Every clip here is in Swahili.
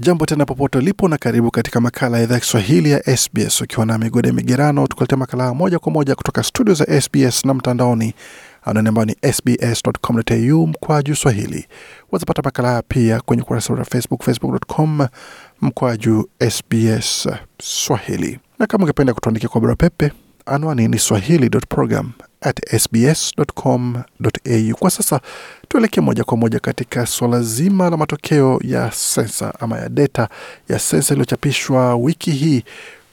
Jambo tena popote ulipo na karibu katika makala ya idhaa ya Kiswahili ya SBS ukiwa na migode migerano, tukuletea makala moja kwa moja kutoka studio za SBS na mtandaoni anwani ambayo ni sbs.com.au mkwaju swahili. Wazapata makala haya pia kwenye ukurasa wa Facebook, facebook.com mkwaju SBS swahili. Na kama ungependa kutuandikia kwa barua pepe, anwani ni swahili.program at sbs.com.au. Kwa sasa tuelekee moja kwa moja katika suala zima la matokeo ya sensa ama ya data ya sensa iliyochapishwa wiki hii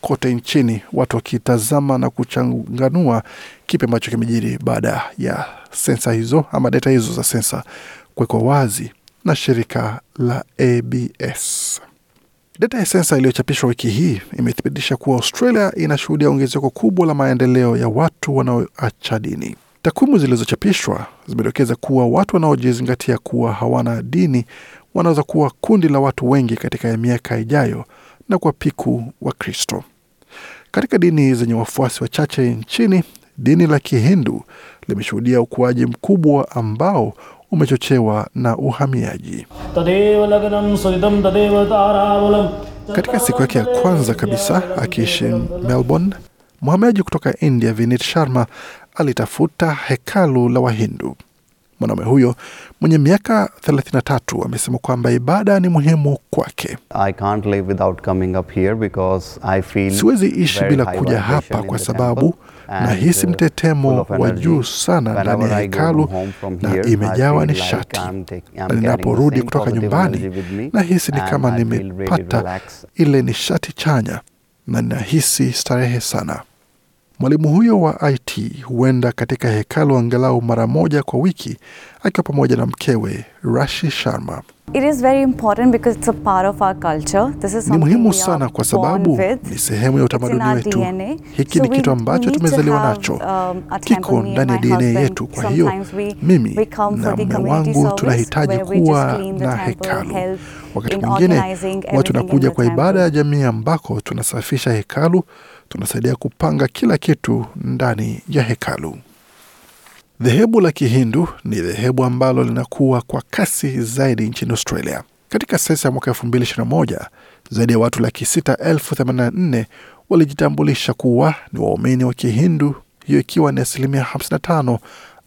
kote nchini, watu wakitazama na kuchanganua kipi ambacho kimejiri baada ya sensa hizo ama data hizo za sensa kuwekwa wazi na shirika la ABS. Data ya sensa iliyochapishwa wiki hii imethibitisha kuwa Australia inashuhudia ongezeko kubwa la maendeleo ya watu wanaoacha dini. Takwimu zilizochapishwa zimedokeza kuwa watu wanaojizingatia kuwa hawana dini wanaweza kuwa kundi la watu wengi katika miaka ijayo na kwa piku wa Kristo. Katika dini zenye wafuasi wachache nchini, dini la Kihindu limeshuhudia ukuaji mkubwa ambao umechochewa na uhamiaji. Katika siku yake ya kwanza kabisa akiishi Melbourne, mhamiaji kutoka India Vinit Sharma alitafuta hekalu la Wahindu. Mwanaume huyo mwenye miaka 33 amesema kwamba ibada ni muhimu kwake. Siwezi ishi bila kuja hapa kwa sababu nahisi mtetemo wa juu sana ndani ya hekalu na imejawa nishati, na ninaporudi kutoka nyumbani nahisi ni kama nimepata ile nishati chanya na ninahisi starehe sana. Mwalimu huyo wa IT huenda katika hekalu angalau mara moja kwa wiki akiwa pamoja na mkewe Rashi Sharma. Ni muhimu sana kwa sababu ni sehemu ya utamaduni wetu. Hiki ni kitu ambacho tumezaliwa nacho, kiko ndani ya DNA yetu. Kwa hiyo mimi na mume wangu tunahitaji kuwa na hekalu. Wakati mwingine huwa tunakuja kwa ibada ya jamii ambako tunasafisha hekalu, tunasaidia kupanga kila kitu ndani ya hekalu. Dhehebu la Kihindu ni dhehebu ambalo linakuwa kwa kasi zaidi nchini Australia. Katika sensa ya mwaka elfu mbili ishirini na moja zaidi ya watu laki sita elfu themanini na nne walijitambulisha kuwa ni waumini wa Kihindu, hiyo ikiwa ni asilimia 55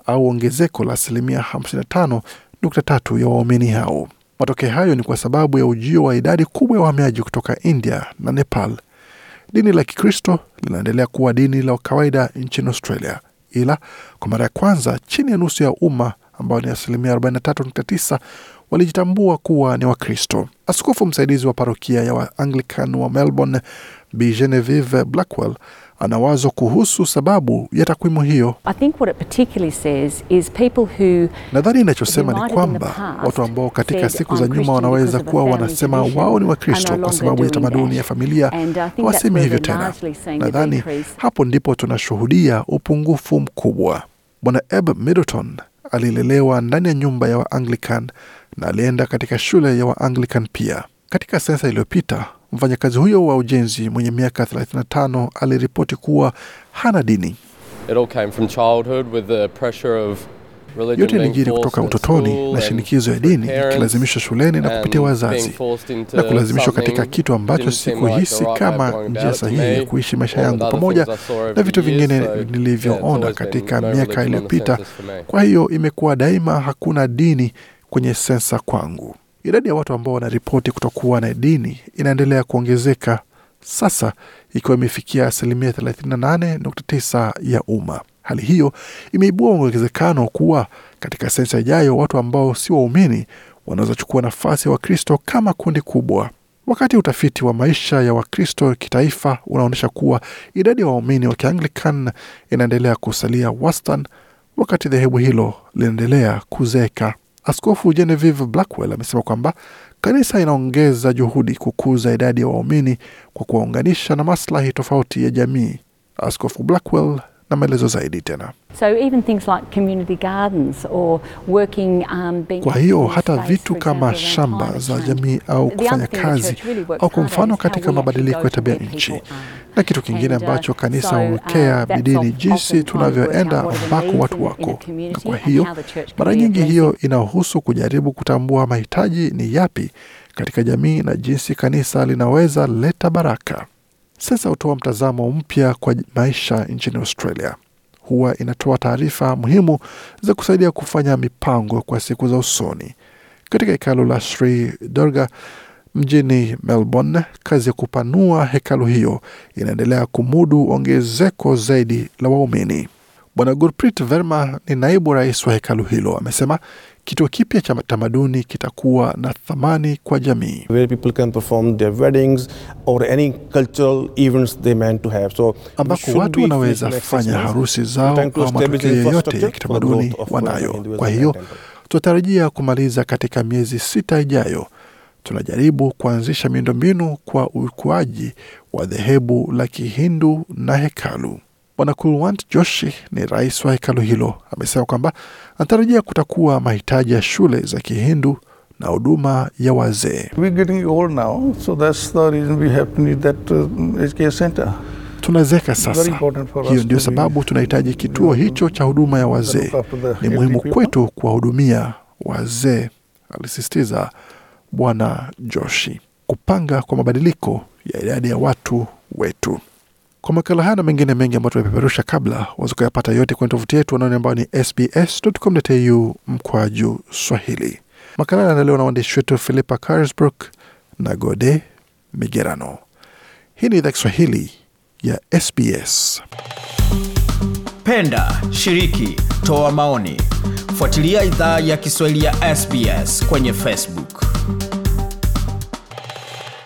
au ongezeko la asilimia 55.3 ya waumini hao. Matokeo hayo ni kwa sababu ya ujio wa idadi kubwa ya wahamiaji kutoka India na Nepal. Dini la Kikristo linaendelea kuwa dini la kawaida nchini Australia, ila kwa mara ya kwanza chini ya nusu ya umma ambao ni asilimia 43.9 walijitambua kuwa ni Wakristo. Askofu msaidizi wa parokia ya Waanglican wa Melbourne, Bi Genevieve Blackwell ana wazo kuhusu sababu ya takwimu hiyo. Nadhani inachosema ni kwamba watu ambao katika siku za nyuma wanaweza kuwa wanasema wao ni Wakristo kwa sababu ya tamaduni ya familia hawasemi hivyo tena. Nadhani hapo ndipo tunashuhudia upungufu mkubwa. Bwana Eb Middleton alilelewa ndani ya nyumba ya Waanglican na alienda katika shule ya Waanglican pia. Katika sensa iliyopita mfanyakazi huyo wa ujenzi mwenye miaka 35 aliripoti kuwa hana dini. Yote ilijiri kutoka utotoni na shinikizo ya dini, ikilazimishwa shuleni na kupitia wazazi na kulazimishwa katika kitu ambacho sikuhisi kama njia sahihi ya kuishi maisha yangu, pamoja na vitu vingine nilivyoona katika miaka iliyopita. Kwa hiyo imekuwa daima hakuna dini kwenye sensa kwangu. Idadi ya watu ambao wanaripoti kutokuwa na dini inaendelea kuongezeka sasa, ikiwa imefikia asilimia 38.9 ya umma. Hali hiyo imeibua uwezekano kuwa katika sensa ijayo watu ambao si waumini wanaweza chukua nafasi ya Wakristo kama kundi kubwa. Wakati utafiti wa maisha ya Wakristo kitaifa unaonyesha kuwa idadi ya waumini wa Kianglican inaendelea kusalia wastani, wakati dhehebu hilo linaendelea kuzeeka. Askofu Genevieve Blackwell amesema kwamba kanisa inaongeza juhudi kukuza idadi ya waumini kwa kuwaunganisha na maslahi tofauti ya jamii. Askofu Blackwell na maelezo zaidi tena. So even things like community gardens or working, um, being Kwa hiyo hata vitu kama shamba za jamii au kufanya kazi really au kwa mfano katika mabadiliko ya tabia nchi. Na kitu kingine uh, ambacho kanisa uh, huwekea bidii ni jinsi tunavyoenda ambako watu wako, na kwa hiyo mara nyingi hiyo inahusu kujaribu kutambua mahitaji ni yapi katika jamii na jinsi kanisa linaweza leta baraka. Sasa hutoa mtazamo mpya kwa maisha nchini Australia. Huwa inatoa taarifa muhimu za kusaidia kufanya mipango kwa siku za usoni. Katika hekalu la Sri Durga mjini Melbourne, kazi ya kupanua hekalu hiyo inaendelea kumudu ongezeko zaidi la waumini. Bwana Gurpreet Verma ni naibu rais wa hekalu hilo, amesema kituo kipya cha tamaduni kitakuwa na thamani kwa jamii. where people can perform their weddings or any cultural events they meant to have. So ambako watu wanaweza fanya harusi zao au matukio yoyote ya kitamaduni wanayo. Kwa hiyo tunatarajia kumaliza katika miezi sita ijayo. Tunajaribu kuanzisha miundombinu kwa ukuaji wa dhehebu la Kihindu na hekalu. Bwana Kulwant Joshi ni rais wa hekalu hilo, amesema kwamba anatarajia kutakuwa mahitaji ya shule za Kihindu na huduma ya wazee. We're getting old now, so that's the reason we have to need that uh. Tunazeka sasa, hiyo ndio sababu tunahitaji kituo hicho cha huduma ya wazee. Ni muhimu kwetu kuwahudumia wazee, alisisitiza Bwana Joshi, kupanga kwa mabadiliko ya idadi ya watu wetu. Kwa makala haya na mengine mengi ambayo tumepeperusha kabla, waweza kuyapata yote kwenye tovuti yetu anaoni ambayo ni sbs.com.au mkwaju Swahili. Makala yanaandaliwa na waandishi wetu Philippa Carsbrook na Gode Migerano. Hii ni idhaa Kiswahili ya SBS. Penda, shiriki, toa maoni. Fuatilia idhaa ya Kiswahili ya SBS kwenye Facebook.